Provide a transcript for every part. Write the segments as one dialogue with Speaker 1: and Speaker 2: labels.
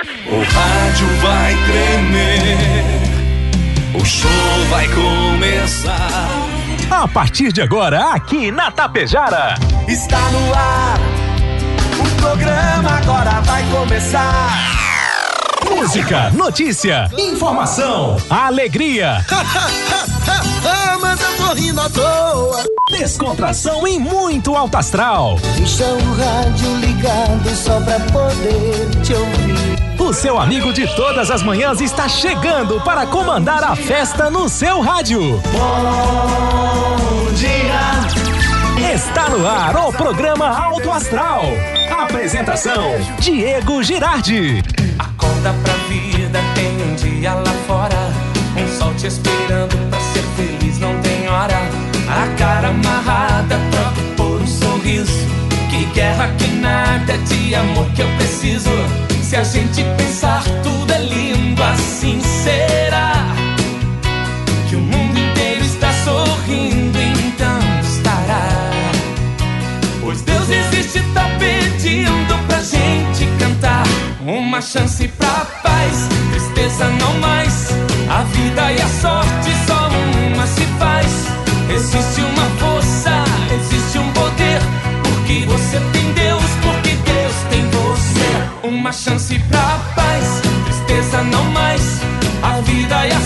Speaker 1: O rádio vai tremer, o show vai começar.
Speaker 2: A partir de agora, aqui na Tapejara.
Speaker 1: Está no ar, o programa agora vai começar.
Speaker 2: Música, notícia, informação, alegria.
Speaker 1: Mas eu tô rindo à toa.
Speaker 2: Descontração e muito alto astral.
Speaker 3: Deixa o rádio ligado só pra poder te ouvir.
Speaker 2: O seu amigo de todas as manhãs está chegando para comandar a festa no seu rádio.
Speaker 1: Bom dia.
Speaker 2: Está no ar o programa Alto Astral. Apresentação: Diego Girardi.
Speaker 4: Acorda pra vida, tem um dia lá fora. Um sol te esperando pra ser feliz, não tem hora. A cara amarrada pra pôr um sorriso. Que guerra, que nada de amor que eu preciso. Se a gente pensar, tudo é lindo, assim será. Que o mundo inteiro está sorrindo, então estará. Pois Deus existe, tá pedindo pra gente cantar. Uma chance pra paz, tristeza não mais. A vida e a sorte Uma chance pra paz, tristeza não mais. A vida e a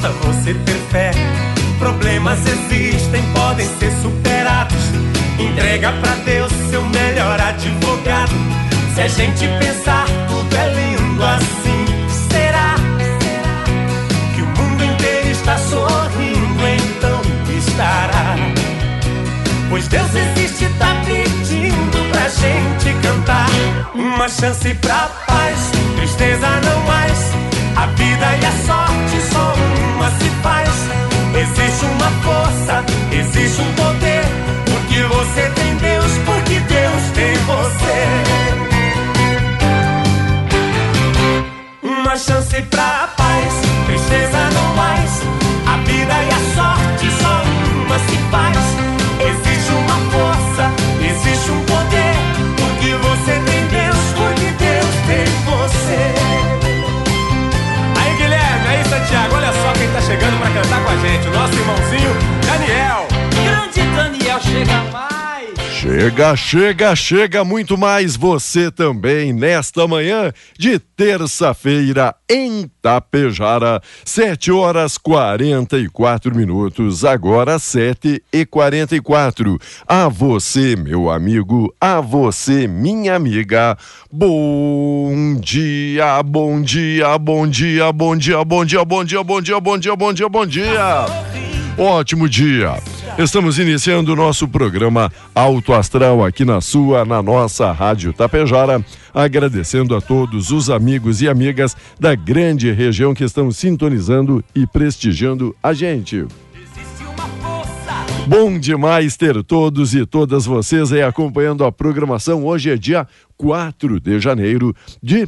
Speaker 5: basta você ter fé. Problemas existem, podem ser superados. Entrega pra Deus seu melhor advogado. Se a gente pensar, tudo é lindo assim. Será que o mundo inteiro está sorrindo? Então estará. Pois Deus existe, tá pedindo pra gente cantar. Uma chance pra paz, tristeza não mais. A vida e a sorte só uma se faz. Existe uma força, existe um poder. Porque você tem Deus, porque Deus tem você. Uma chance pra paz, tristeza não mais. A vida e a sorte só uma se faz. Existe uma força, existe um
Speaker 6: olha só quem tá chegando pra cantar com a gente, o nosso irmãozinho Daniel.
Speaker 4: Grande Daniel chega mais.
Speaker 7: Chega, chega, chega muito mais você também nesta manhã de terça-feira em Tapejara, 7 horas 44 minutos, agora 7 e 44. A você, meu amigo, a você, minha amiga, bom dia, bom dia, bom dia, bom dia, bom dia, bom dia, bom dia, bom dia, bom dia, bom dia. Ótimo dia. Estamos iniciando o nosso programa Alto Astral aqui na sua, na nossa Rádio Tapejara, agradecendo a todos os amigos e amigas da grande região que estão sintonizando e prestigiando a gente. Bom demais ter todos e todas vocês aí acompanhando a programação. Hoje é dia 4 de janeiro de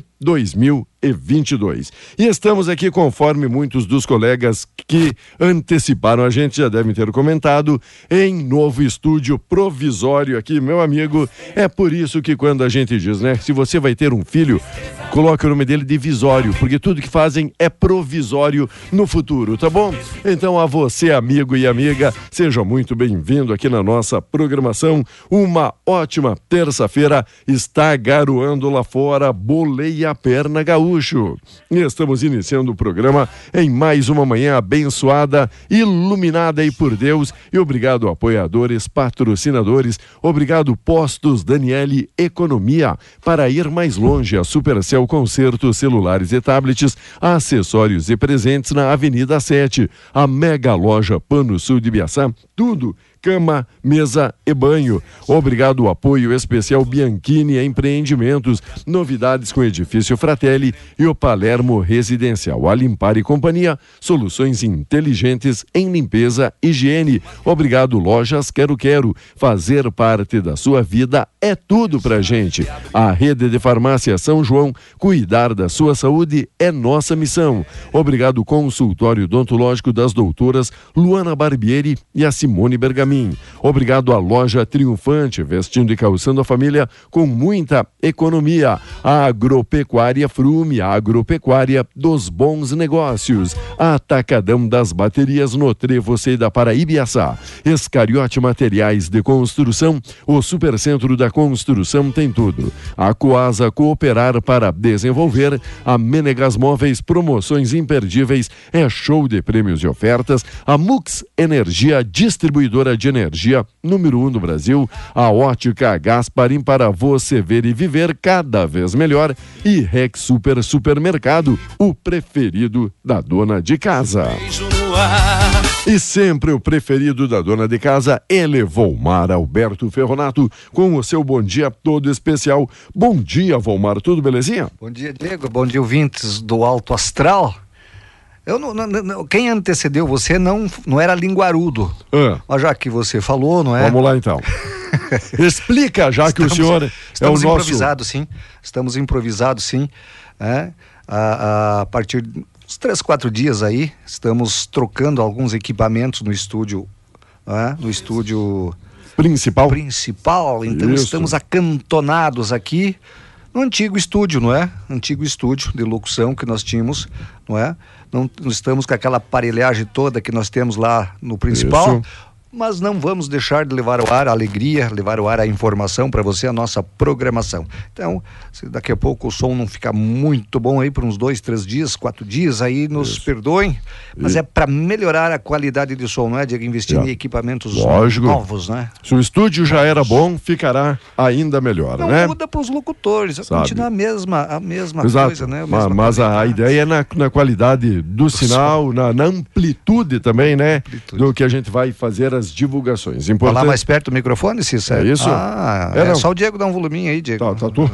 Speaker 7: 2022. E estamos aqui, conforme muitos dos colegas que anteciparam a gente já devem ter comentado, em novo estúdio provisório aqui, meu amigo. É por isso que quando a gente diz, né, se você vai ter um filho, coloque o nome dele de Visório, porque tudo que fazem é provisório no futuro, tá bom? Então a você, amigo e amiga, seja muito bem-vindo aqui na nossa programação. Uma ótima terça-feira está garoando lá fora, bolei a perna gaúcho. E estamos iniciando o programa em mais uma manhã abençoada, iluminada aí por Deus. E obrigado apoiadores, patrocinadores, obrigado Postos Daniele Economia. Para ir mais longe, a Supercell Concertos Celulares e Tablets, acessórios e presentes na Avenida 7, a mega loja Pano Sul de Biaçá, tudo cama, mesa e banho. Obrigado ao apoio especial Bianchini Empreendimentos, novidades com edifício Fratelli e o Palermo Residencial. A Limpar e Companhia, soluções inteligentes em limpeza e higiene. Obrigado Lojas Quero Quero, fazer parte da sua vida é tudo pra gente. A rede de farmácia São João, cuidar da sua saúde é nossa missão. Obrigado Consultório Odontológico das doutoras Luana Barbieri e a Simone Bergamin. Obrigado à loja Triunfante, vestindo e calçando a família com muita economia. A Agropecuária Frume, a agropecuária dos bons negócios. Atacadão das Baterias no Trevo da Paraíbiaçá. Escariote Materiais de Construção, o Supercentro da Construção tem tudo. A Coasa Cooperar para desenvolver. A Menegas Móveis, promoções imperdíveis, é show de prêmios e ofertas. A Mux Energia, distribuidora de energia número um do Brasil, a ótica Gasparim para você ver e viver cada vez melhor e Rex Super Supermercado, o preferido da dona de casa. E sempre o preferido da dona de casa, ele, Volmar Alberto Ferronato, com o seu bom dia todo especial. Bom dia, Volmar, tudo belezinha?
Speaker 8: Bom dia, Diego. Bom dia, ouvintes do Alto Astral. Eu não, não, não, quem antecedeu você não, não era linguarudo.
Speaker 7: Ah.
Speaker 8: Mas já que você falou, não é?
Speaker 7: Vamos lá então. Explica, já
Speaker 8: estamos,
Speaker 7: que o senhor é
Speaker 8: estamos
Speaker 7: o nosso.
Speaker 8: improvisados, sim. Estamos improvisados, sim. É, a, a partir de uns três, quatro dias aí, estamos trocando alguns equipamentos no estúdio, é? no estúdio
Speaker 7: principal.
Speaker 8: Principal. Então
Speaker 7: Isso.
Speaker 8: estamos acantonados aqui no antigo estúdio, não é? Antigo estúdio de locução que nós tínhamos, não é? Não, estamos com aquela aparelhagem toda que nós temos lá no principal.
Speaker 7: Isso.
Speaker 8: Mas não vamos deixar de levar ao ar a alegria, levar ao ar a informação para você, a nossa programação. Então, se daqui a pouco o som não ficar muito bom aí por uns dois, três dias, quatro dias, aí nos perdoem. Mas
Speaker 7: E-
Speaker 8: é para melhorar a qualidade de som, não é? De investir em equipamentos
Speaker 7: Lógico.
Speaker 8: novos, né?
Speaker 7: Se o estúdio já era bom, ficará ainda melhor,
Speaker 8: Não
Speaker 7: né?
Speaker 8: muda para os locutores,
Speaker 7: Sabe.
Speaker 8: continua a mesma, a mesma
Speaker 7: Exato.
Speaker 8: coisa, né? A
Speaker 7: Ma-
Speaker 8: mesma
Speaker 7: mas a, ideia é na, na qualidade do sinal, na, na amplitude também, né? Do que a gente vai fazer as divulgações. Importante.
Speaker 8: Falar mais perto do microfone, Cícero?
Speaker 7: É isso?
Speaker 8: Ah,
Speaker 7: É,
Speaker 8: é, só o Diego dar um voluminho aí, Diego.
Speaker 7: Tá, tá, tu-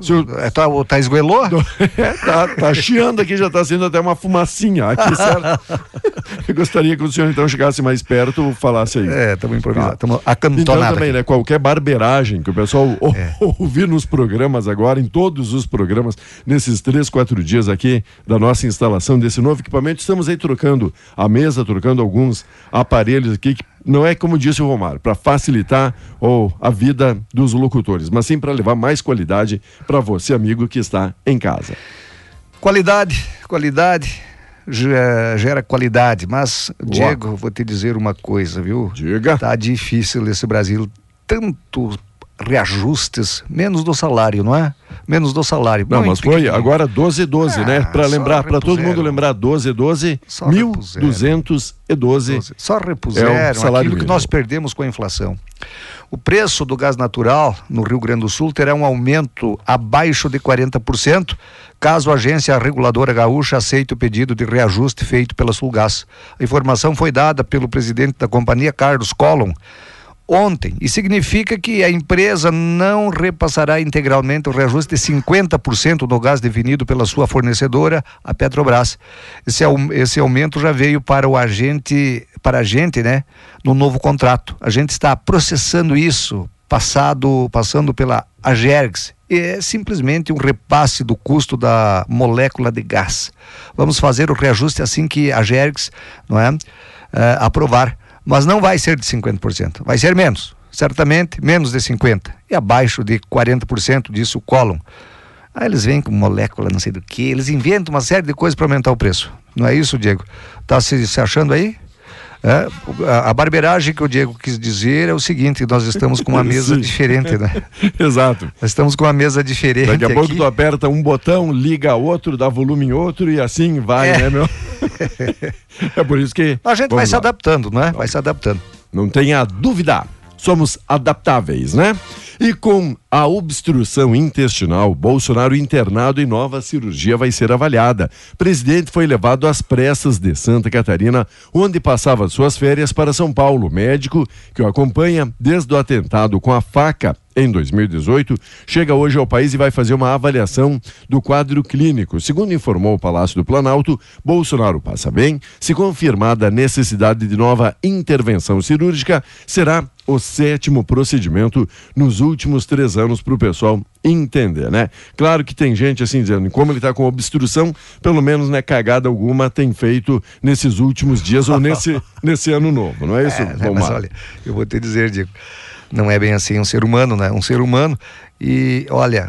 Speaker 7: se o-
Speaker 8: É, tá, tá esgoelou?
Speaker 7: É, tá, tá chiando aqui, já tá sendo até uma fumacinha aqui, certo? Eu gostaria que o senhor então chegasse mais perto, falasse aí.
Speaker 8: É, estamos improvisando, estamos
Speaker 7: Então
Speaker 8: acantonados.
Speaker 7: também,
Speaker 8: aqui.
Speaker 7: né? Qualquer barbeiragem que o pessoal
Speaker 8: É.
Speaker 7: ouvir nos programas agora, em todos os programas, nesses três, quatro dias aqui da nossa instalação desse novo equipamento, estamos aí trocando a mesa, trocando alguns aparelhos aqui que não é como disse o Romário, para facilitar ou a vida dos locutores, mas sim para levar mais qualidade para você, amigo que está em casa.
Speaker 8: Qualidade, qualidade ge- gera qualidade, mas, Diego, vou te dizer uma coisa, viu?
Speaker 7: Diga.
Speaker 8: Tá difícil esse Brasil, tanto reajustes, menos do salário, não é? Menos do salário.
Speaker 7: Não,
Speaker 8: Muito
Speaker 7: mas foi agora 12 12,
Speaker 8: Ah,
Speaker 7: né? Para
Speaker 8: só
Speaker 7: lembrar, para todo mundo lembrar 12 12,
Speaker 8: Só repuseram.
Speaker 7: 1212
Speaker 8: Só
Speaker 7: É
Speaker 8: repuseram
Speaker 7: o salário
Speaker 8: aquilo que nós perdemos com a inflação. O preço do gás natural no Rio Grande do Sul terá um aumento abaixo de 40%, caso a agência reguladora gaúcha aceite o pedido de reajuste feito pela Sulgás. A informação foi dada pelo presidente da companhia, Carlos Collum, ontem, e significa que a empresa não repassará integralmente o reajuste de 50% do gás definido pela sua fornecedora, a Petrobras. Esse, esse aumento já veio para o agente, para a gente, né, no novo contrato. A gente está processando isso, passado, passando pela Agergs. É simplesmente um repasse do custo da molécula de gás. Vamos fazer o reajuste assim que a Agergs, não é, eh, aprovar. Mas não vai ser de 50%, vai ser menos. Certamente menos de 50% e abaixo de 40%, disse o Collum. Aí eles vêm com molécula, não sei do que, eles inventam uma série de coisas para aumentar o preço. Não é isso, Diego? Tá se, se achando aí? É, a, barbeiragem que o Diego quis dizer é o seguinte: nós estamos com uma mesa diferente, né?
Speaker 7: Exato.
Speaker 8: Nós estamos com uma mesa diferente.
Speaker 7: Daqui a pouco
Speaker 8: aqui.
Speaker 7: tu aperta um botão, liga outro, dá volume em outro e assim vai,
Speaker 8: É.
Speaker 7: né, meu? é por isso que.
Speaker 8: A gente vai
Speaker 7: Vamos
Speaker 8: se
Speaker 7: lá.
Speaker 8: adaptando, não é? Vai se adaptando.
Speaker 7: Não tenha dúvida. Somos adaptáveis, né? E com a obstrução intestinal, Bolsonaro internado em nova cirurgia vai ser avaliada. O presidente foi levado às pressas de Santa Catarina, onde passava suas férias para São Paulo. O médico que o acompanha desde o atentado com a faca em 2018, chega hoje ao país e vai fazer uma avaliação do quadro clínico. Segundo informou o Palácio do Planalto, Bolsonaro passa bem. Se confirmada a necessidade de nova intervenção cirúrgica, será o sétimo procedimento nos últimos três anos para o pessoal entender, né? Claro que tem gente assim dizendo, como ele está com obstrução, pelo menos né, cagada alguma tem feito nesses últimos dias ou nesse, nesse ano novo, não é isso?
Speaker 8: É, né, mas olha, eu vou te dizer, Diego, não é bem assim um ser humano, né? Um ser humano e olha,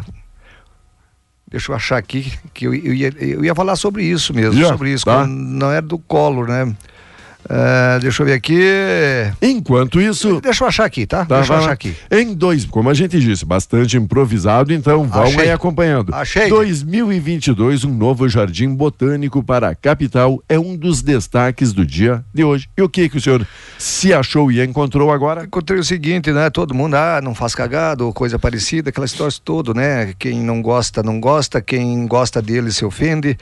Speaker 8: deixa eu achar aqui que eu, eu, ia, eu ia falar sobre isso mesmo, yeah, sobre isso, tá. não é do colo, né? Uh, deixa eu ver aqui.
Speaker 7: Enquanto isso.
Speaker 8: Deixa eu achar aqui, tá? tá deixa eu achar aqui.
Speaker 7: Em dois, como a gente disse, bastante improvisado, então vão Achei. aí acompanhando.
Speaker 8: Achei.
Speaker 7: 2022, um novo jardim botânico para a capital é um dos destaques do dia de hoje. E o que que o senhor se achou e encontrou agora?
Speaker 8: Encontrei o seguinte, né? Todo mundo, ah, não faz cagado, ou coisa parecida, aquela história toda, né? Quem não gosta, não gosta, quem gosta dele se ofende.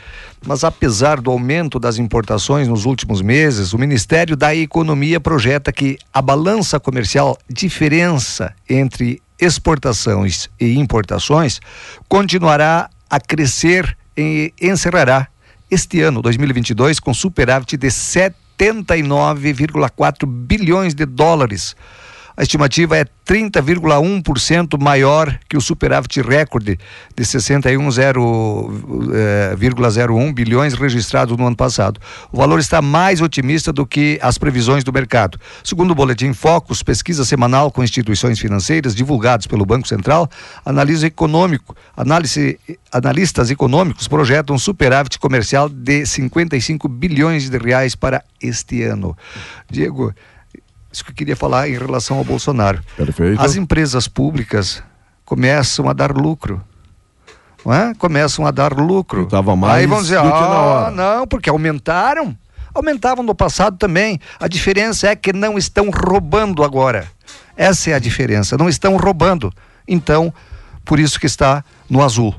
Speaker 8: Mas apesar do aumento das importações nos últimos meses, o Ministério da Economia projeta que a balança comercial, diferença entre exportações e importações, continuará a crescer e encerrará este ano, 2022, com superávit de 79,4 bilhões de dólares a estimativa é 30,1% maior que o superávit recorde de 61,01 eh, bilhões registrado no ano passado. O valor está mais otimista do que as previsões do mercado. Segundo o Boletim Focus, pesquisa semanal com instituições financeiras divulgados pelo Banco Central, análise econômico, análise, analistas econômicos projetam superávit comercial de 55 bilhões de reais para este ano. Diego, isso que eu queria falar em relação ao Bolsonaro.
Speaker 7: Perfeito.
Speaker 8: As empresas públicas começam a dar lucro. Não é? Começam a dar lucro.
Speaker 7: Estava mais
Speaker 8: Aí vão dizer, ah, não, porque aumentaram. Aumentavam no passado também. A diferença é que não estão roubando agora. Essa é a diferença. Não estão roubando. Então, por isso que está no azul.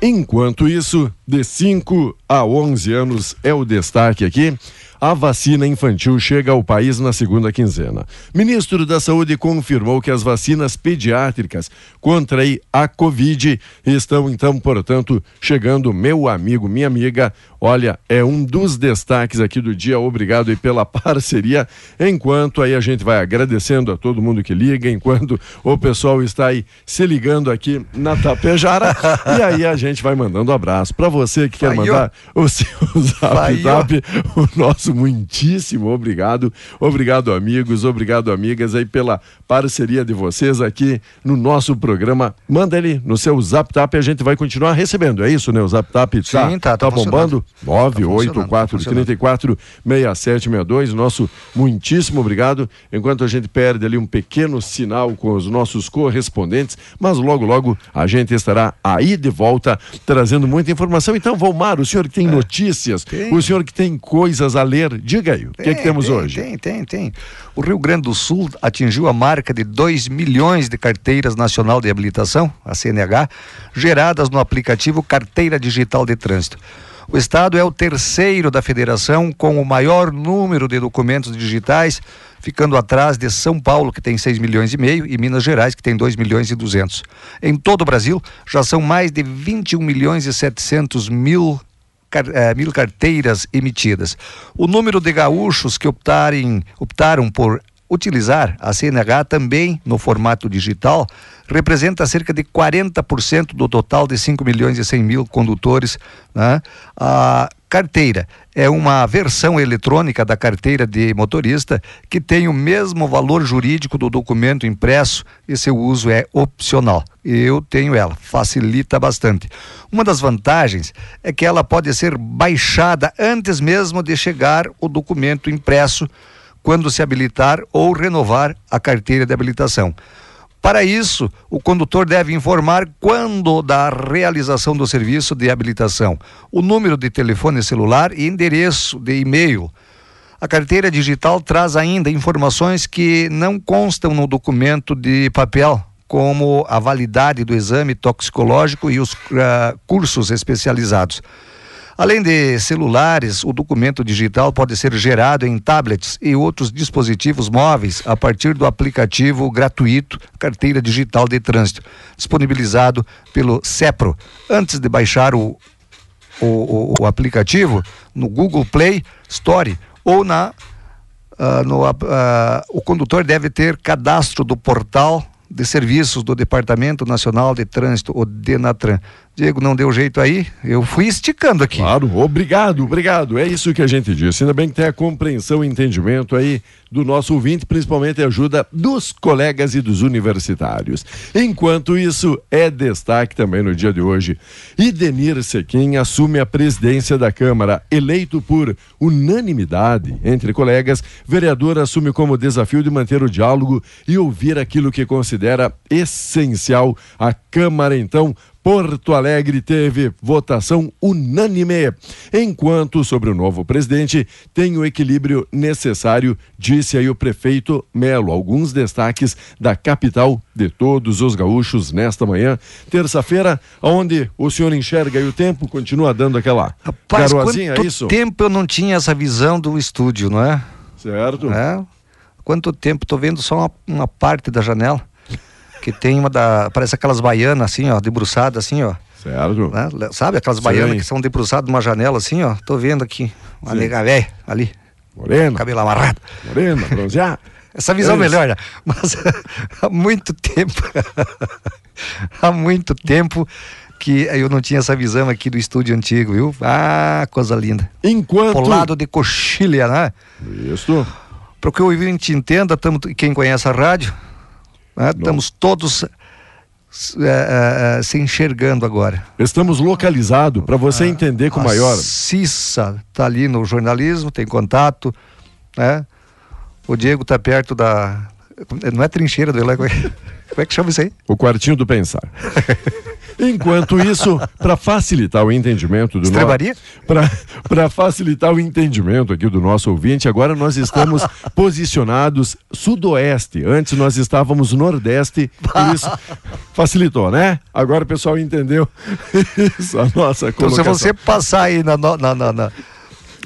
Speaker 7: Enquanto isso, de 5 a 11 anos é o destaque aqui a vacina infantil chega ao país na segunda quinzena. Ministro da Saúde confirmou que as vacinas pediátricas contra a Covid estão, então, portanto, chegando. Meu amigo, minha amiga, olha, é um dos destaques aqui do dia. Obrigado aí pela parceria. Enquanto aí a gente vai agradecendo a todo mundo que liga, enquanto o pessoal está aí se ligando aqui na Tapejara. e aí a gente vai mandando um abraço para você que quer mandar o seu zap, zap o nosso nosso muitíssimo obrigado. Obrigado, amigos, obrigado, amigas, aí pela parceria de vocês aqui no nosso programa. Manda ele no seu Zap Tap e a gente vai continuar recebendo. É isso, né? O Zap Tap
Speaker 8: tá, Sim, tá, tá,
Speaker 7: tá bombando? 984 34 6762. Nosso muitíssimo obrigado. Enquanto a gente perde ali um pequeno sinal com os nossos correspondentes, mas logo, logo a gente estará aí de volta trazendo muita informação. Então, Volmar, o senhor que tem é, notícias, tem. o senhor que tem coisas a ler Diga aí, o que, é que temos
Speaker 8: tem,
Speaker 7: hoje?
Speaker 8: Tem, tem, tem. O Rio Grande do Sul atingiu a marca de 2 milhões de carteiras nacional de habilitação, a CNH, geradas no aplicativo Carteira Digital de Trânsito. O estado é o terceiro da federação com o maior número de documentos digitais, ficando atrás de São Paulo, que tem 6 milhões e meio, e Minas Gerais, que tem 2 milhões e 200. Em todo o Brasil, já são mais de 21 milhões e 700 mil eh, mil carteiras emitidas. O número de gaúchos que optarem, optaram por utilizar a CNH também no formato digital representa cerca de 40% do total de 5 milhões e 100 mil condutores. Né? A carteira é uma versão eletrônica da carteira de motorista que tem o mesmo valor jurídico do documento impresso e seu uso é opcional. Eu tenho ela, facilita bastante. Uma das vantagens é que ela pode ser baixada antes mesmo de chegar o documento impresso quando se habilitar ou renovar a carteira de habilitação. Para isso, o condutor deve informar quando da realização do serviço de habilitação, o número de telefone celular e endereço de e-mail. A carteira digital traz ainda informações que não constam no documento de papel, como a validade do exame toxicológico e os uh, cursos especializados. Além de celulares, o documento digital pode ser gerado em tablets e outros dispositivos móveis a partir do aplicativo gratuito Carteira Digital de Trânsito, disponibilizado pelo CEPRO. Antes de baixar o, o, o, aplicativo no Google Play Store ou na uh, no, uh, o condutor deve ter cadastro do portal de serviços do Departamento Nacional de Trânsito, o Denatran. Diego, não deu jeito aí? Eu fui esticando aqui.
Speaker 7: Claro, obrigado, obrigado. É isso que a gente disse. Ainda bem que tem a compreensão e entendimento aí do nosso ouvinte, principalmente a ajuda dos colegas e dos universitários. Enquanto isso, é destaque também no dia de hoje. Idenir Sequim assume a presidência da Câmara, eleito por unanimidade entre colegas. Vereador assume como desafio de manter o diálogo e ouvir aquilo que considera essencial. A Câmara, então, Porto Alegre teve votação unânime. Enquanto sobre o novo presidente tem o equilíbrio necessário, disse aí o prefeito Melo. Alguns destaques da capital de todos os gaúchos nesta manhã, terça-feira, onde o senhor enxerga e o tempo continua dando aquela
Speaker 8: Rapaz, garoazinha, quanto é isso? tempo eu não tinha essa visão do estúdio, não é?
Speaker 7: Certo.
Speaker 8: É. Quanto tempo? Tô vendo só uma, uma parte da janela que tem uma da. Parece aquelas baianas assim, ó, debruçadas assim, ó.
Speaker 7: Certo.
Speaker 8: Né? Sabe aquelas baianas que são debruçadas numa janela assim, ó? Tô vendo aqui. Uma Sim. nega velha ali.
Speaker 7: Morena.
Speaker 8: Cabelo amarrado.
Speaker 7: Morena, bronzeada.
Speaker 8: Essa visão é melhor, né? mas há muito tempo, há muito tempo que eu não tinha essa visão aqui do estúdio antigo, viu? Ah, coisa linda.
Speaker 7: Enquanto...
Speaker 8: Polado de coxilha, né?
Speaker 7: Isso.
Speaker 8: Para que o ouvinte entenda, tamo, quem conhece a rádio, né? Estamos todos é, é, se enxergando agora.
Speaker 7: Estamos localizados para você ah, entender com a maior.
Speaker 8: Cissa está ali no jornalismo, tem contato, né? O Diego está perto da. Não é trincheira do Como é que chama isso aí?
Speaker 7: O quartinho do pensar. Enquanto isso, para facilitar o entendimento do nosso. Para facilitar o entendimento aqui do nosso ouvinte, agora nós estamos posicionados sudoeste. Antes nós estávamos nordeste, por isso facilitou, né? Agora o pessoal entendeu isso, a nossa colocação. Então,
Speaker 8: se você passar aí na, na, na, na,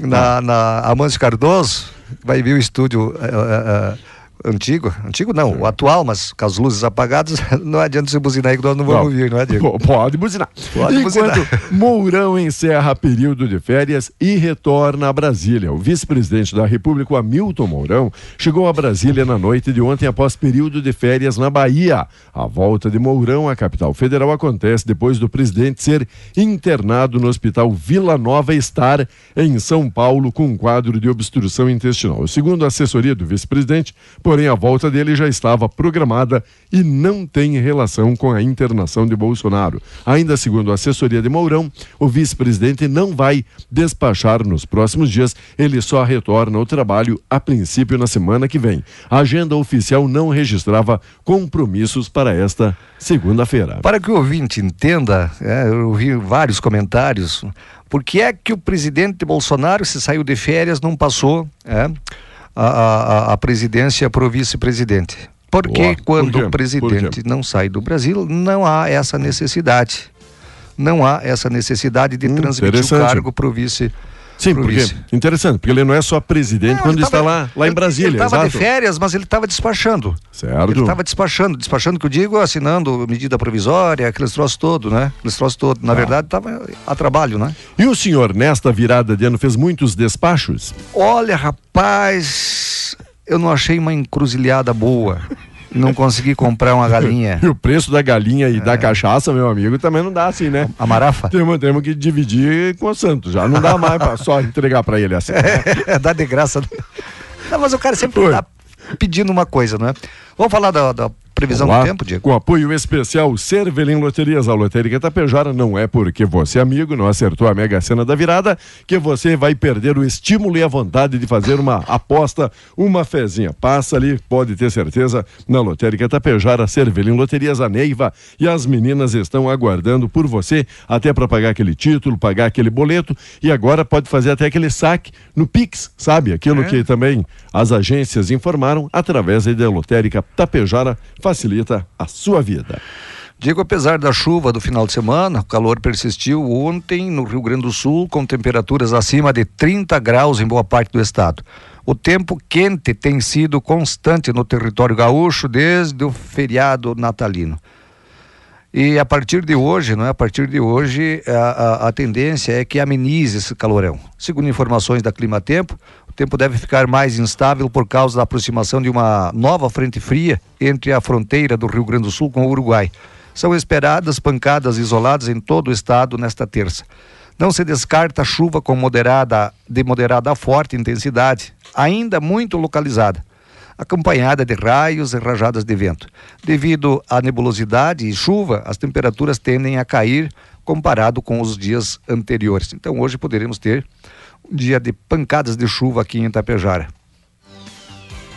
Speaker 8: na, na Amâncio Cardoso, vai ver o estúdio. Uh, uh, antigo, antigo não, o atual, mas com as luzes apagadas, não adianta você buzinar aí que nós não vamos ouvir, não é, Diego?
Speaker 7: Pode buzinar. Pode Enquanto buzinar. Mourão encerra período de férias e retorna a Brasília. O vice-presidente da República, Hamilton Mourão, chegou a Brasília na noite de ontem após período de férias na Bahia. A volta de Mourão à capital federal acontece depois do presidente ser internado no Hospital Vila Nova Estar, em São Paulo, com um quadro de obstrução intestinal. Segundo a assessoria do vice-presidente, porém a volta dele já estava programada e não tem relação com a internação de Bolsonaro. Ainda segundo a assessoria de Mourão, o vice-presidente não vai despachar nos próximos dias, ele só retorna ao trabalho a princípio na semana que vem. A agenda oficial não registrava compromissos para esta segunda-feira.
Speaker 8: Para que o ouvinte entenda, é, eu ouvi vários comentários, por que é que o presidente Bolsonaro, se saiu de férias, não passou é, a, a, a presidência para o vice-presidente. Porque quando Por o presidente não sai do Brasil, não há essa necessidade. Não há essa necessidade de hum, transmitir o cargo para o vice-presidente
Speaker 7: Sim, porque interessante, porque ele não é só presidente não, quando tava, está lá, lá em Brasília. Ele
Speaker 8: estava de férias, mas ele estava despachando.
Speaker 7: Certo.
Speaker 8: Ele estava despachando, despachando que eu digo, assinando medida provisória, aqueles troços todo, né? Aqueles troços todo. Na ah. verdade, estava a trabalho, né?
Speaker 7: E o senhor, nesta virada de ano, fez muitos despachos?
Speaker 8: Olha, rapaz, eu não achei uma encruzilhada boa não consegui comprar uma galinha.
Speaker 7: e o preço da galinha e é. da cachaça, meu amigo, também não dá assim, né?
Speaker 8: A marafa?
Speaker 7: Temos, temos que dividir com o Santos. Já não dá mais pra só entregar para ele assim.
Speaker 8: É, dá de graça. Não, mas o cara sempre tá pedindo uma coisa, não é? Vamos falar da, da Previsão Olá. do tempo, Diego?
Speaker 7: Com apoio especial Cervelim Loterias, a Lotérica Tapejara, não é porque você, amigo, não acertou a mega cena da virada, que você vai perder o estímulo e a vontade de fazer uma aposta, uma fezinha. Passa ali, pode ter certeza, na Lotérica Tapejara, Cervelim Loterias, a Neiva e as meninas estão aguardando por você, até para pagar aquele título, pagar aquele boleto e agora pode fazer até aquele saque no Pix, sabe? Aquilo é. que também as agências informaram através da Lotérica Tapejara, facilita a sua vida.
Speaker 8: Digo, apesar da chuva do final de semana, o calor persistiu ontem no Rio Grande do Sul, com temperaturas acima de 30 graus em boa parte do estado. O tempo quente tem sido constante no território gaúcho desde o feriado natalino. E a partir de hoje, não é? A partir de hoje, a, a, a tendência é que amenize esse calorão. Segundo informações da Clima Tempo, o tempo deve ficar mais instável por causa da aproximação de uma nova frente fria entre a fronteira do Rio Grande do Sul com o Uruguai. São esperadas pancadas isoladas em todo o estado nesta terça. Não se descarta chuva com moderada, de moderada a forte intensidade, ainda muito localizada acompanhada de raios e rajadas de vento. Devido à nebulosidade e chuva, as temperaturas tendem a cair comparado com os dias anteriores. Então hoje poderemos ter um dia de pancadas de chuva aqui em Itapejara.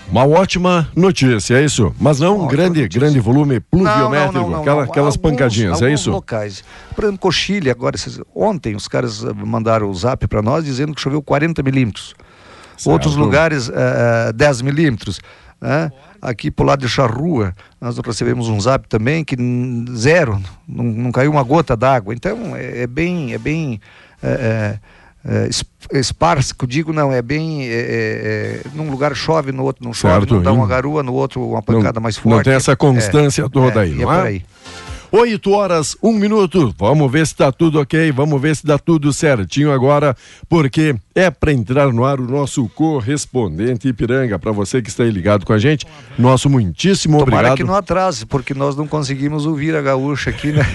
Speaker 7: Uma ótima notícia, é isso? Mas não um grande, notícia. grande volume pluviométrico, não, não, não, aquela, aquelas alguns, pancadinhas, é isso?
Speaker 8: locais. Por exemplo, Cochilha, agora, ontem os caras mandaram o zap para nós dizendo que choveu 40 milímetros. Certo. Outros lugares, uh, eh, 10 eh, milímetros. Né? Aqui pro lado de Charrua, nós recebemos um zap também que zero, não, não caiu uma gota d'água. Então é, é, bem, é bem é, é, é esparso, digo não, é bem. É, é, num lugar chove, no outro não chove, certo, não dá uma garoa, no outro uma pancada
Speaker 7: não,
Speaker 8: mais forte.
Speaker 7: Não tem essa constância toda aí, não é? Por aí. 8 horas, um minuto. Vamos ver se está tudo ok. Vamos ver se dá tudo certinho agora, porque é para entrar no ar o nosso correspondente Ipiranga. Para você que está aí ligado com a gente, nosso muitíssimo
Speaker 8: Tomara
Speaker 7: obrigado.
Speaker 8: que não atrase, porque nós não conseguimos ouvir a gaúcha aqui, né?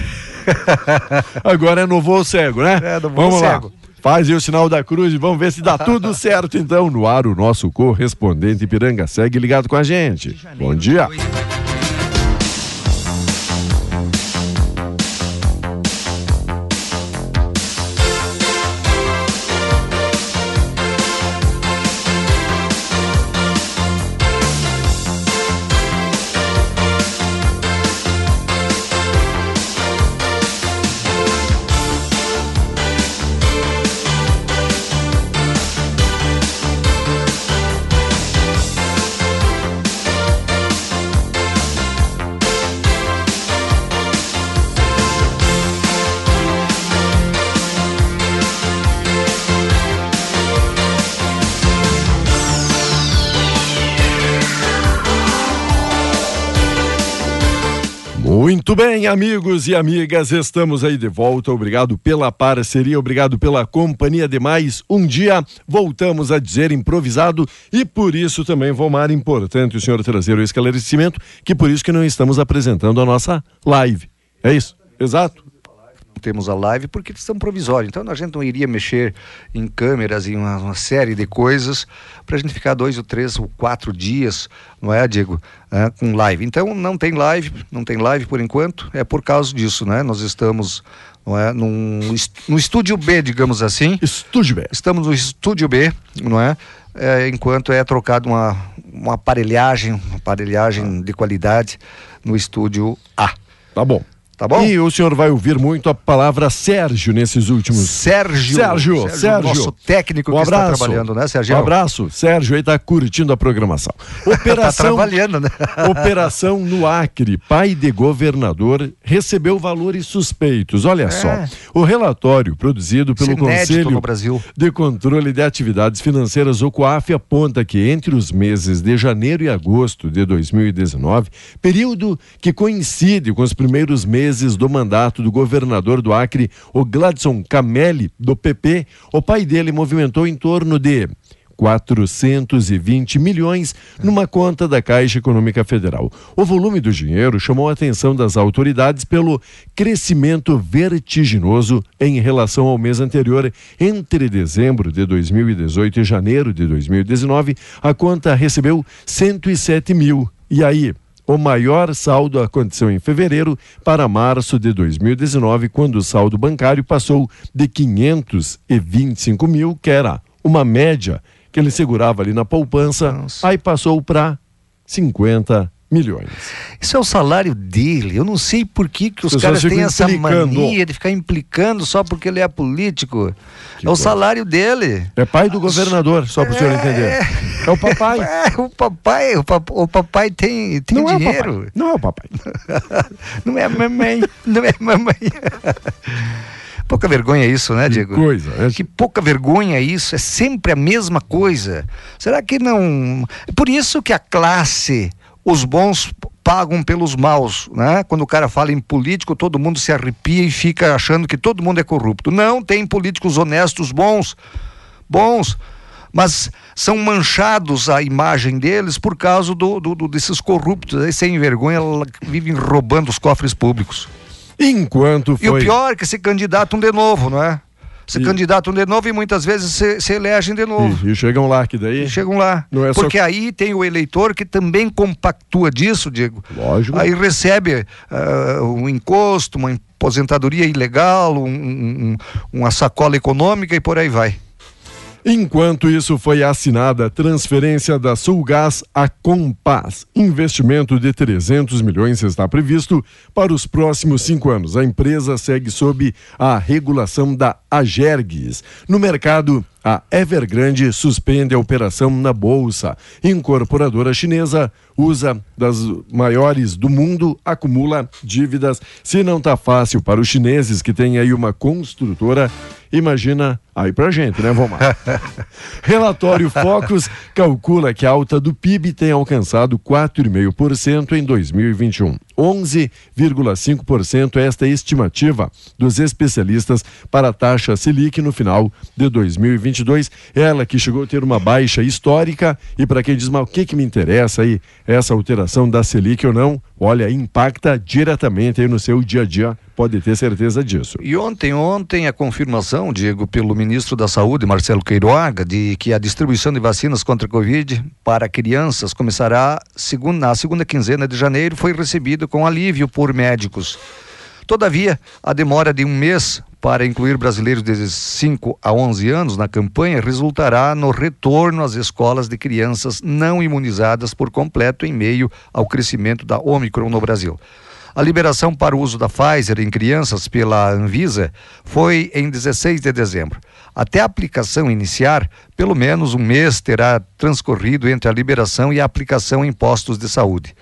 Speaker 7: agora é no voo cego, né? É, no voo Vamos cego. lá. Faz aí o sinal da cruz e vamos ver se dá tudo certo então no ar o nosso correspondente Ipiranga. Segue ligado com a gente. Bom dia. Muito bem, amigos e amigas, estamos aí de volta. Obrigado pela parceria, obrigado pela companhia de mais um dia. Voltamos a dizer improvisado e por isso também, Vomar, importante o senhor trazer o esclarecimento, que por isso que não estamos apresentando a nossa live. É isso? Exato?
Speaker 8: Temos a live porque estão provisórios. Então a gente não iria mexer em câmeras, em uma, uma série de coisas, para a gente ficar dois ou três ou quatro dias, não é, Diego, é, com live. Então não tem live, não tem live por enquanto, é por causa disso, né? Nós estamos não é, num, no estúdio B, digamos assim.
Speaker 7: Estúdio B.
Speaker 8: Estamos no estúdio B, não é? é enquanto é trocado uma, uma aparelhagem, uma aparelhagem de qualidade no estúdio A.
Speaker 7: Tá bom. Tá bom? E o senhor vai ouvir muito a palavra Sérgio nesses últimos.
Speaker 8: Sérgio.
Speaker 7: Sérgio, Sérgio. Sérgio.
Speaker 8: Nosso técnico
Speaker 7: um
Speaker 8: que
Speaker 7: abraço.
Speaker 8: está trabalhando, né, Sérgio?
Speaker 7: Um abraço. Sérgio aí está curtindo a programação.
Speaker 8: Operação. tá trabalhando, né?
Speaker 7: Operação no Acre. Pai de governador recebeu valores suspeitos. Olha é. só. O relatório produzido pelo Conselho de Controle de Atividades Financeiras, o COAF, aponta que entre os meses de janeiro e agosto de 2019, período que coincide com os primeiros meses meses do mandato do governador do Acre, o Gladson Camelli, do PP, o pai dele movimentou em torno de 420 milhões numa conta da Caixa Econômica Federal. O volume do dinheiro chamou a atenção das autoridades pelo crescimento vertiginoso em relação ao mês anterior. Entre dezembro de 2018 e janeiro de 2019, a conta recebeu 107 mil. E aí, o maior saldo aconteceu em fevereiro para março de 2019, quando o saldo bancário passou de 525 mil, que era uma média que ele segurava ali na poupança, Nossa. aí passou para 50 milhões.
Speaker 8: Isso é o salário dele. Eu não sei por que, que os caras têm essa mania de ficar implicando só porque ele é político. Que é o salário dele.
Speaker 7: É pai do governador, só para o é... senhor entender. É o papai.
Speaker 8: É, o papai, o, pap o papai tem, tem
Speaker 7: não
Speaker 8: dinheiro.
Speaker 7: É o papai. Não é o papai.
Speaker 8: não é a mamãe. Não é a mamãe. pouca vergonha isso, né, Diego?
Speaker 7: Que coisa. É...
Speaker 8: Que pouca vergonha isso. É sempre a mesma coisa. Será que não. Por isso que a classe, os bons pagam pelos maus, né? Quando o cara fala em político, todo mundo se arrepia e fica achando que todo mundo é corrupto. Não, tem políticos honestos, bons, bons, mas são manchados a imagem deles por causa do, do, do desses corruptos, aí sem vergonha vivem roubando os cofres públicos.
Speaker 7: Enquanto foi...
Speaker 8: E o pior é que se candidatam de novo, não é? Se e... candidatam de novo e muitas vezes se, se elegem de novo.
Speaker 7: E, e, chegam lá, que daí.
Speaker 8: E chegam lá. É Porque só... aí tem o eleitor que também compactua disso, Diego.
Speaker 7: Lógico.
Speaker 8: Aí recebe uh, um encosto, uma aposentadoria ilegal, um, um, uma sacola econômica e por aí vai.
Speaker 7: Enquanto isso foi assinada a transferência da Sulgás à Compass. Investimento de 300 milhões está previsto para os próximos cinco anos. A empresa segue sob a regulação da Agergues. No mercado, a Evergrande suspende a operação na bolsa. Incorporadora chinesa usa das maiores do mundo, acumula dívidas. Se não está fácil para os chineses que têm aí uma construtora, imagina aí pra gente, né, Vomar? Relatório Focus calcula que a alta do PIB tem alcançado 4,5% em 2021. 11,5% é esta estimativa dos especialistas para a taxa Selic no final de 2022. Ela que chegou a ter uma baixa histórica e para quem diz, mas o que que me interessa aí essa alteração da Selic ou não? Olha, impacta diretamente aí no seu dia a dia, pode ter certeza disso.
Speaker 8: E ontem, ontem a confirmação, Diego, pelo ministro da Saúde, Marcelo Queiroga, de que a distribuição de vacinas contra a Covid para crianças começará segunda, na segunda quinzena de janeiro, foi recebida com alívio por médicos. Todavia, a demora de um mês para incluir brasileiros de 5 a 11 anos na campanha resultará no retorno às escolas de crianças não imunizadas por completo em meio ao crescimento da Omicron no Brasil. A liberação para o uso da Pfizer em crianças pela Anvisa foi em 16 de dezembro. Até a aplicação iniciar, pelo menos um mês terá transcorrido entre a liberação e a aplicação em postos de saúde.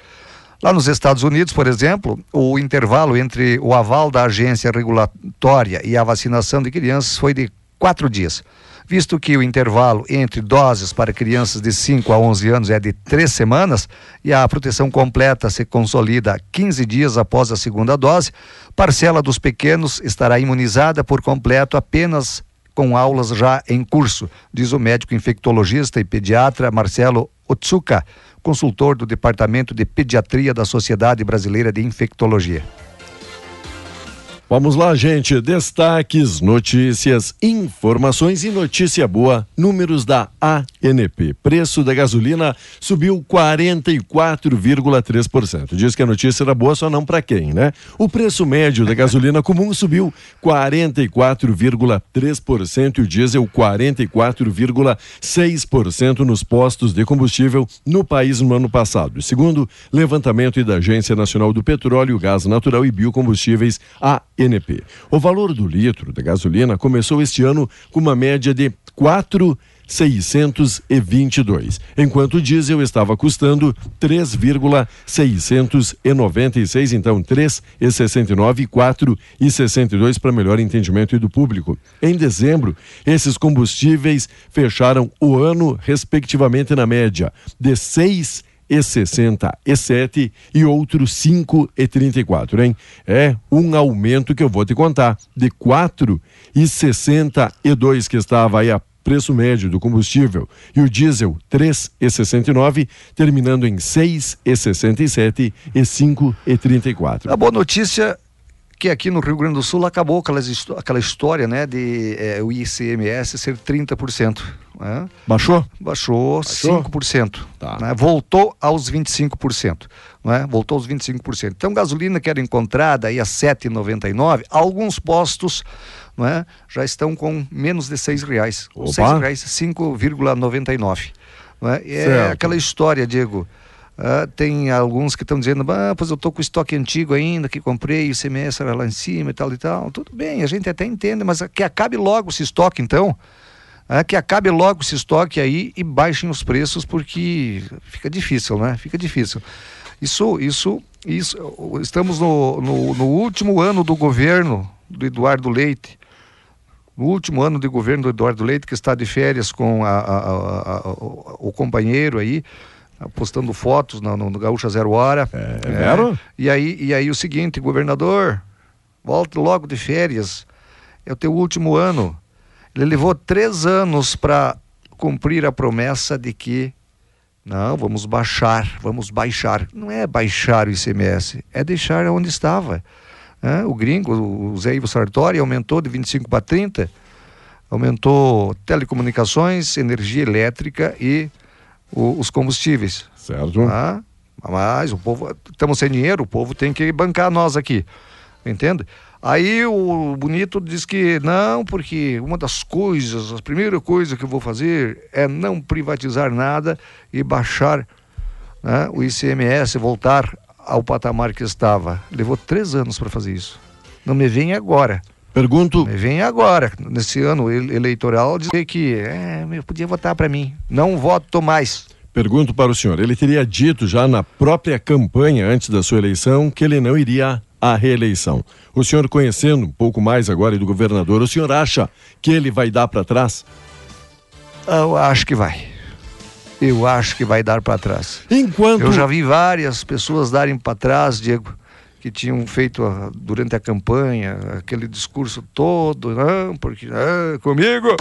Speaker 8: Lá nos Estados Unidos, por exemplo, o intervalo entre o aval da agência regulatória e a vacinação de crianças foi de quatro dias. Visto que o intervalo entre doses para crianças de 5 a 11 anos é de três semanas e a proteção completa se consolida 15 dias após a segunda dose, parcela dos pequenos estará imunizada por completo apenas com aulas já em curso, diz o médico infectologista e pediatra Marcelo Otsuka consultor do Departamento de Pediatria da Sociedade Brasileira de Infectologia.
Speaker 7: Vamos lá, gente. Destaques, notícias, informações e notícia boa. Números da ANP. Preço da gasolina subiu 44,3%. Diz que a notícia era boa, só não para quem, né? O preço médio da gasolina comum subiu 44,3% e o diesel 44,6% nos postos de combustível no país no ano passado. Segundo levantamento da Agência Nacional do Petróleo, Gás Natural e Biocombustíveis, a NP. O valor do litro da gasolina começou este ano com uma média de 4,622, enquanto o diesel estava custando 3,696, então 3,69 e 4,62 para melhor entendimento do público. Em dezembro, esses combustíveis fecharam o ano respectivamente na média de 6 e 67 e outro 5 e 34, hein? É um aumento que eu vou te contar de 4 e 62 que estava aí a preço médio do combustível e o diesel 3,69, terminando em 6,67 e 5,34.
Speaker 8: A boa notícia que aqui no Rio Grande do Sul acabou aquela, aquela história né, de é, o ICMS ser 30%. Né?
Speaker 7: Baixou?
Speaker 8: Baixou, Baixou? 5%. Tá. Né? Voltou aos 25%. Né? Voltou aos 25%. Então, gasolina que era encontrada aí a 7,99, alguns postos né, já estão com menos de seis reais. Opa. Seis reais, 5,99. Né? É aquela história, Diego. Uh, tem alguns que estão dizendo, ah, pois eu estou com estoque antigo ainda, que comprei, o semestre era lá em cima e tal e tal. Tudo bem, a gente até entende, mas que acabe logo esse estoque então. É, que acabe logo esse estoque aí e baixem os preços, porque fica difícil, né? Fica difícil. Isso, isso, isso. Estamos no, no, no último ano do governo do Eduardo Leite. No último ano de governo do Eduardo Leite, que está de férias com a, a, a, o companheiro aí, postando fotos no, no, no Gaúcha Zero Hora.
Speaker 7: É, é vero?
Speaker 8: E aí, e aí o seguinte, governador, volte logo de férias. É o teu último ano. Ele levou três anos para cumprir a promessa de que não, vamos baixar, vamos baixar. Não é baixar o ICMS, é deixar onde estava. É, o gringo, o Zé Ivo Sartori, aumentou de 25 para 30, aumentou telecomunicações, energia elétrica e o, os combustíveis.
Speaker 7: Certo.
Speaker 8: Ah, mas o povo, estamos sem dinheiro, o povo tem que bancar nós aqui. Entende? Aí o Bonito diz que não, porque uma das coisas, a primeira coisa que eu vou fazer é não privatizar nada e baixar né, o ICMS, voltar ao patamar que estava. Levou três anos para fazer isso. Não me vem agora.
Speaker 7: Pergunto.
Speaker 8: Vem agora, nesse ano eleitoral, dizer que é, eu podia votar para mim. Não voto mais.
Speaker 7: Pergunto para o senhor, ele teria dito já na própria campanha antes da sua eleição que ele não iria à reeleição. O senhor conhecendo um pouco mais agora do governador, o senhor acha que ele vai dar para trás?
Speaker 8: Eu acho que vai. Eu acho que vai dar para trás.
Speaker 7: Enquanto
Speaker 8: eu já vi várias pessoas darem para trás, Diego, que tinham feito a, durante a campanha aquele discurso todo, não, porque não, comigo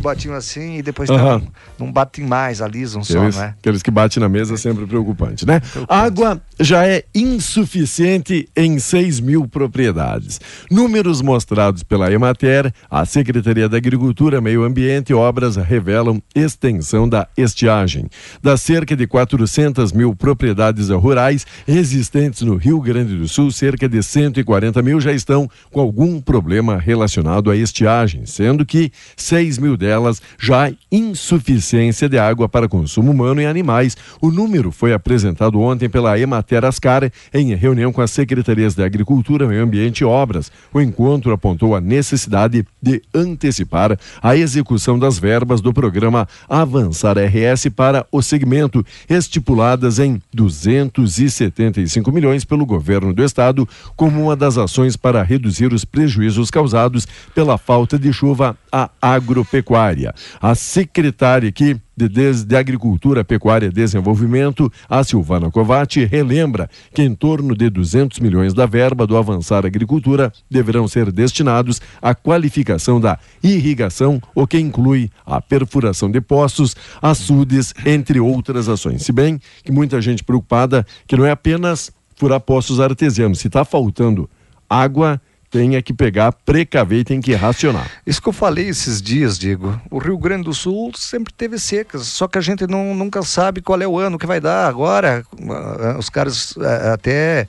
Speaker 8: que batiam assim e depois uhum. não, batem mais, alisam só,
Speaker 7: aqueles,
Speaker 8: né?
Speaker 7: Aqueles que batem na mesa é sempre preocupante, né? Preocupante. Água já é insuficiente em 6 mil propriedades. Números mostrados pela Emater, a Secretaria da Agricultura, Meio Ambiente e Obras revelam extensão da estiagem. Das cerca de 400 mil propriedades rurais existentes no Rio Grande do Sul, cerca de 140 mil já estão com algum problema relacionado à estiagem, sendo que 6 mil delas já insuficiência de água para consumo humano e animais. O número foi apresentado ontem pela Emater Ascar em reunião com as secretarias de Agricultura, Meio Ambiente e Obras. O encontro apontou a necessidade de antecipar a execução das verbas do programa Avançar RS para o segmento, estipuladas em 275 milhões pelo governo do estado, como uma das ações para reduzir os prejuízos causados pela falta de chuva à agropecuária Agropecuária. A secretária aqui de, de Agricultura, Pecuária e Desenvolvimento, a Silvana Covatti, relembra que em torno de 200 milhões da verba do Avançar Agricultura deverão ser destinados à qualificação da irrigação, o que inclui a perfuração de poços, açudes, entre outras ações. Se bem que muita gente preocupada que não é apenas furar poços artesianos, se está faltando água tenha que pegar, precaver e tem que racionar.
Speaker 8: Isso que eu falei esses dias, Diego. O Rio Grande do Sul sempre teve secas, só que a gente não, nunca sabe qual é o ano que vai dar. Agora, ah, os caras ah, até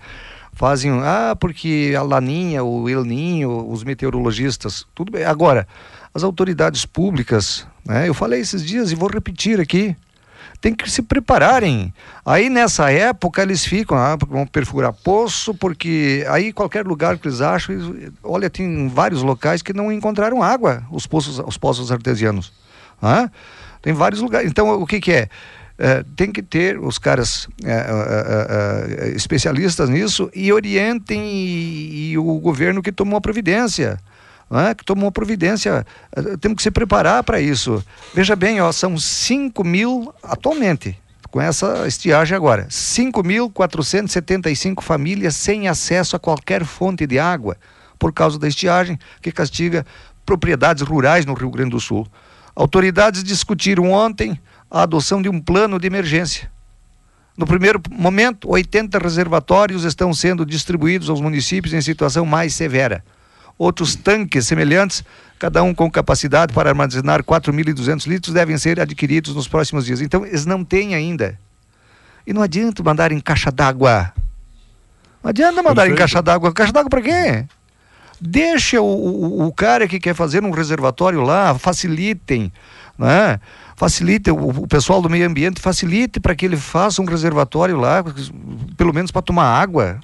Speaker 8: fazem, ah, porque a Laninha, o El Ninho, os meteorologistas, tudo bem. Agora, as autoridades públicas, né, eu falei esses dias e vou repetir aqui, tem que se prepararem. Aí nessa época eles ficam, ah, vão perfurar poço, porque aí qualquer lugar que eles acham, eles, olha, tem vários locais que não encontraram água, os poços, os poços artesianos. Ah? Tem vários lugares. Então o que, que é? é tem que ter os caras é, é, especialistas nisso e orientem e, e o governo que tomou a providência né, que tomou providência. Eh, temos que se preparar para isso. Veja bem, ó, são 5 mil atualmente, com essa estiagem agora, 5.475 famílias sem acesso a qualquer fonte de água por causa da estiagem que castiga propriedades rurais no Rio Grande do Sul. Autoridades discutiram ontem a adoção de um plano de emergência. No primeiro momento, 80 reservatórios estão sendo distribuídos aos municípios em situação mais severa outros tanques semelhantes, cada um com capacidade para armazenar 4.200 litros, devem ser adquiridos nos próximos dias. Então, eles não têm ainda. E não adianta mandar em caixa d'água. Não adianta mandar Perfeito. em caixa d'água. Caixa d'água para quê? Deixa o, o, o, cara que quer fazer um reservatório lá, facilitem, né? Facilite, o, o pessoal do meio ambiente facilite para que ele faça um reservatório lá, pelo menos para tomar água.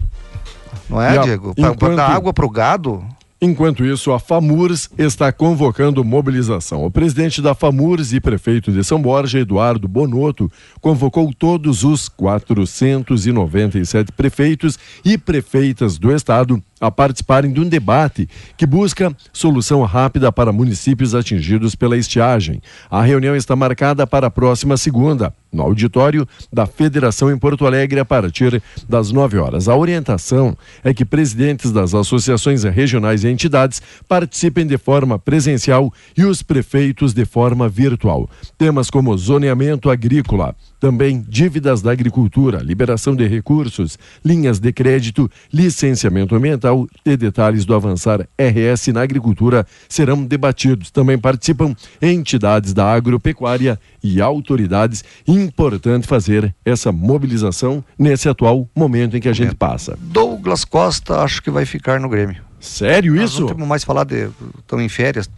Speaker 8: Não é, Diego? Para enquanto... dar água para o gado.
Speaker 7: Enquanto isso, a FAMURS está convocando mobilização. O presidente da FAMURS e prefeito de São Borja, Eduardo Bonotto, convocou todos os 497 prefeitos e prefeitas do estado a participarem de um debate que busca solução rápida para municípios atingidos pela estiagem. A reunião está marcada para a próxima segunda, no auditório da Federação em Porto Alegre, a partir das 9 horas. A orientação é que presidentes das associações regionais e entidades participem de forma presencial e os prefeitos de forma virtual. Temas como zoneamento agrícola, também dívidas da agricultura, liberação de recursos, linhas de crédito, licenciamento ambiental e detalhes do avançar RS na agricultura serão debatidos. Também participam entidades da agropecuária e autoridades. Importante fazer essa mobilização nesse atual momento em que a gente passa.
Speaker 8: Douglas Costa acho que vai ficar no Grêmio.
Speaker 7: Sério
Speaker 8: Nós
Speaker 7: isso?
Speaker 8: Não temos mais falar de estão em férias.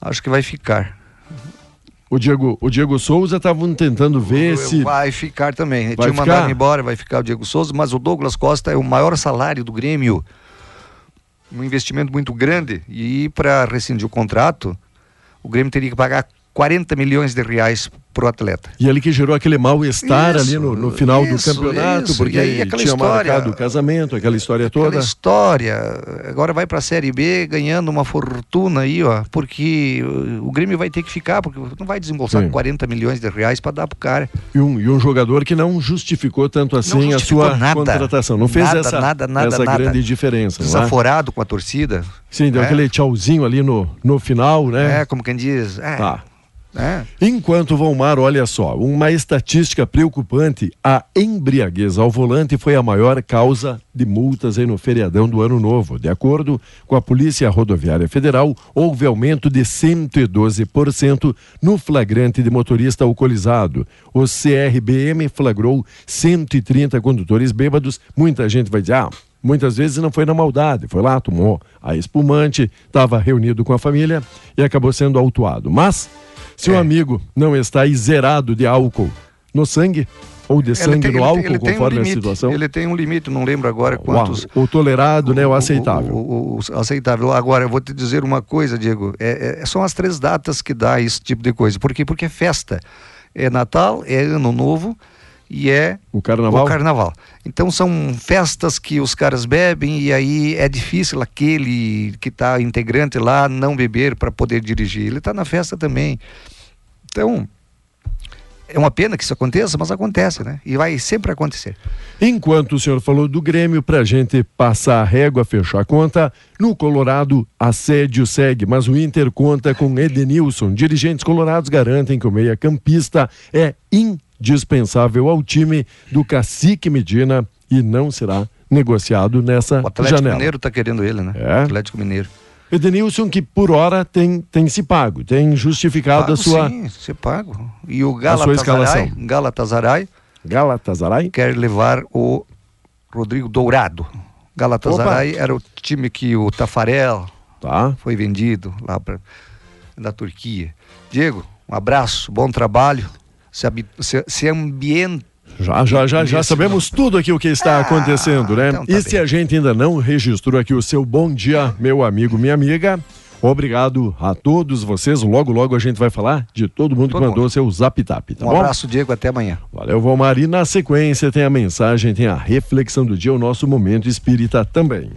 Speaker 8: Acho que vai ficar.
Speaker 7: O Diego, o Diego Souza estavam tentando ver se.
Speaker 8: Vai ficar também.
Speaker 7: Vai
Speaker 8: Tinha
Speaker 7: ficar?
Speaker 8: mandado embora, vai ficar o Diego Souza, mas o Douglas Costa é o maior salário do Grêmio. Um investimento muito grande. E para rescindir o contrato, o Grêmio teria que pagar 40 milhões de reais pro atleta.
Speaker 7: E ele que gerou aquele mal-estar ali no, no final do
Speaker 8: isso,
Speaker 7: campeonato,
Speaker 8: isso.
Speaker 7: porque
Speaker 8: E aí aquela
Speaker 7: tinha
Speaker 8: história-
Speaker 7: marcado o casamento, aquela história toda.
Speaker 8: Aquela história, agora vai para a Série B ganhando uma fortuna aí, ó, porque o o Grêmio vai ter que ficar, porque não vai desembolsar
Speaker 7: Sim.
Speaker 8: 40 milhões de reais para dar pro cara.
Speaker 7: E um, e um jogador que não justificou tanto assim a
Speaker 8: justificou
Speaker 7: sua
Speaker 8: nada.
Speaker 7: contratação. Não fez
Speaker 8: Nada,
Speaker 7: essa,
Speaker 8: nada, nada,
Speaker 7: essa
Speaker 8: nada.
Speaker 7: grande diferença. é?
Speaker 8: Desaforado com a torcida.
Speaker 7: Sim, deu
Speaker 8: É.
Speaker 7: aquele tchauzinho ali no, no final, né?
Speaker 8: É, como quem diz. É,
Speaker 7: Tá.
Speaker 8: É.
Speaker 7: Enquanto Valmar, olha só, uma estatística preocupante: a embriaguez ao volante foi a maior causa de multas no feriadão do Ano Novo. De acordo com a Polícia Rodoviária Federal, houve aumento de 112% no flagrante de motorista alcoolizado. O CRBM flagrou 130 condutores bêbados. Muita gente vai dizer, ah, Muitas vezes não foi na maldade, foi lá, tomou a espumante, estava reunido com a família e acabou sendo autuado. Mas, se o
Speaker 8: É.
Speaker 7: amigo não está aí zerado de álcool no sangue, ou de sangue
Speaker 8: tem-
Speaker 7: no
Speaker 8: ele
Speaker 7: álcool,
Speaker 8: ele tem um
Speaker 7: conforme a
Speaker 8: limite,
Speaker 7: situação,
Speaker 8: Ele tem um limite, não lembro agora
Speaker 7: o,
Speaker 8: quantos.
Speaker 7: o tolerado, né, o
Speaker 8: o-
Speaker 7: aceitável.
Speaker 8: O, o- o aceitável. Agora, eu vou te dizer uma coisa, Diego. É, é- são as três datas que dá esse tipo de coisa. Por quê? Porque é festa. É Natal, é Ano Novo e é
Speaker 7: O carnaval?
Speaker 8: o Carnaval. Então são festas que os caras bebem e aí é difícil aquele que está integrante lá não beber para poder dirigir. Ele está na festa também. Então é uma pena que isso aconteça, mas acontece, né? E vai sempre acontecer.
Speaker 7: Enquanto o senhor falou do Grêmio, para a gente passar a régua, fechar a conta, no Colorado, assédio segue, mas o Inter conta com Edenilson. Dirigentes colorados garantem que o meia-campista é indispensável ao time do Cacique Medina e não será negociado nessa
Speaker 8: O Atlético
Speaker 7: janela.
Speaker 8: Mineiro está querendo ele, né?
Speaker 7: É?
Speaker 8: Atlético Mineiro.
Speaker 7: Edenilson, que por hora tem, tem se pago, tem justificado
Speaker 8: Pago,
Speaker 7: a sua
Speaker 8: Sim, você pago. E o Galatasaray. Galatasaray
Speaker 7: Galatasaray.
Speaker 8: quer levar o Rodrigo Dourado. Galatasaray era o time que o Tafarel
Speaker 7: Tá?
Speaker 8: foi vendido lá para da Turquia. Diego, um abraço, bom trabalho. Se, se, se ambiente.
Speaker 7: Já, já, já, já sabemos tudo aqui o que está
Speaker 8: Ah,
Speaker 7: acontecendo, né?
Speaker 8: então tá
Speaker 7: e se
Speaker 8: bem.
Speaker 7: a gente ainda não registrou aqui o seu bom dia, meu amigo, minha amiga, obrigado a todos vocês. Logo, logo a gente vai falar de todo mundo
Speaker 8: Todo
Speaker 7: que mandou
Speaker 8: mundo.
Speaker 7: seu zap tap, tá
Speaker 8: Um
Speaker 7: bom?
Speaker 8: abraço, Diego, até amanhã.
Speaker 7: Valeu, Valmar. E na sequência tem a mensagem, tem a reflexão do dia, o nosso momento espírita também.